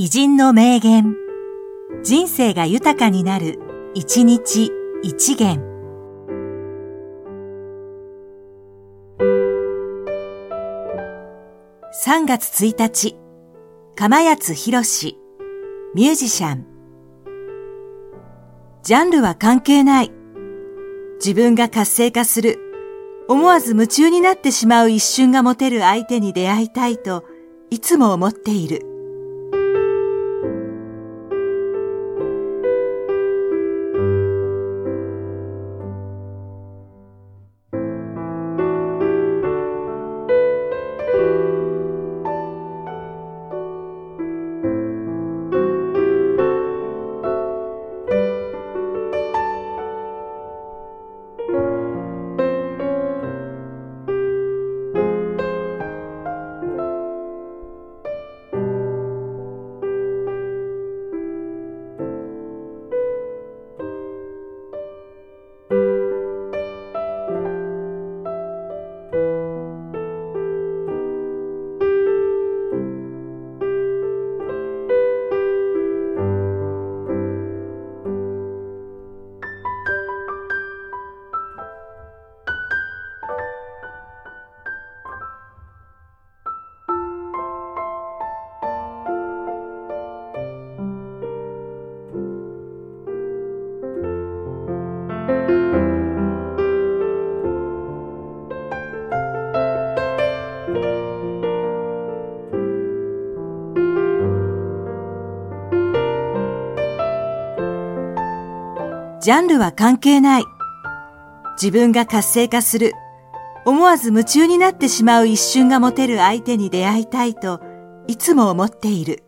偉人の名言。人生が豊かになる、一日一元。3月1日、釜谷博士、ミュージシャン。ジャンルは関係ない。自分が活性化する。思わず夢中になってしまう一瞬が持てる相手に出会いたいと、いつも思っている。ジャンルは関係ない。自分が活性化する。思わず夢中になってしまう一瞬が持てる相手に出会いたいといつも思っている。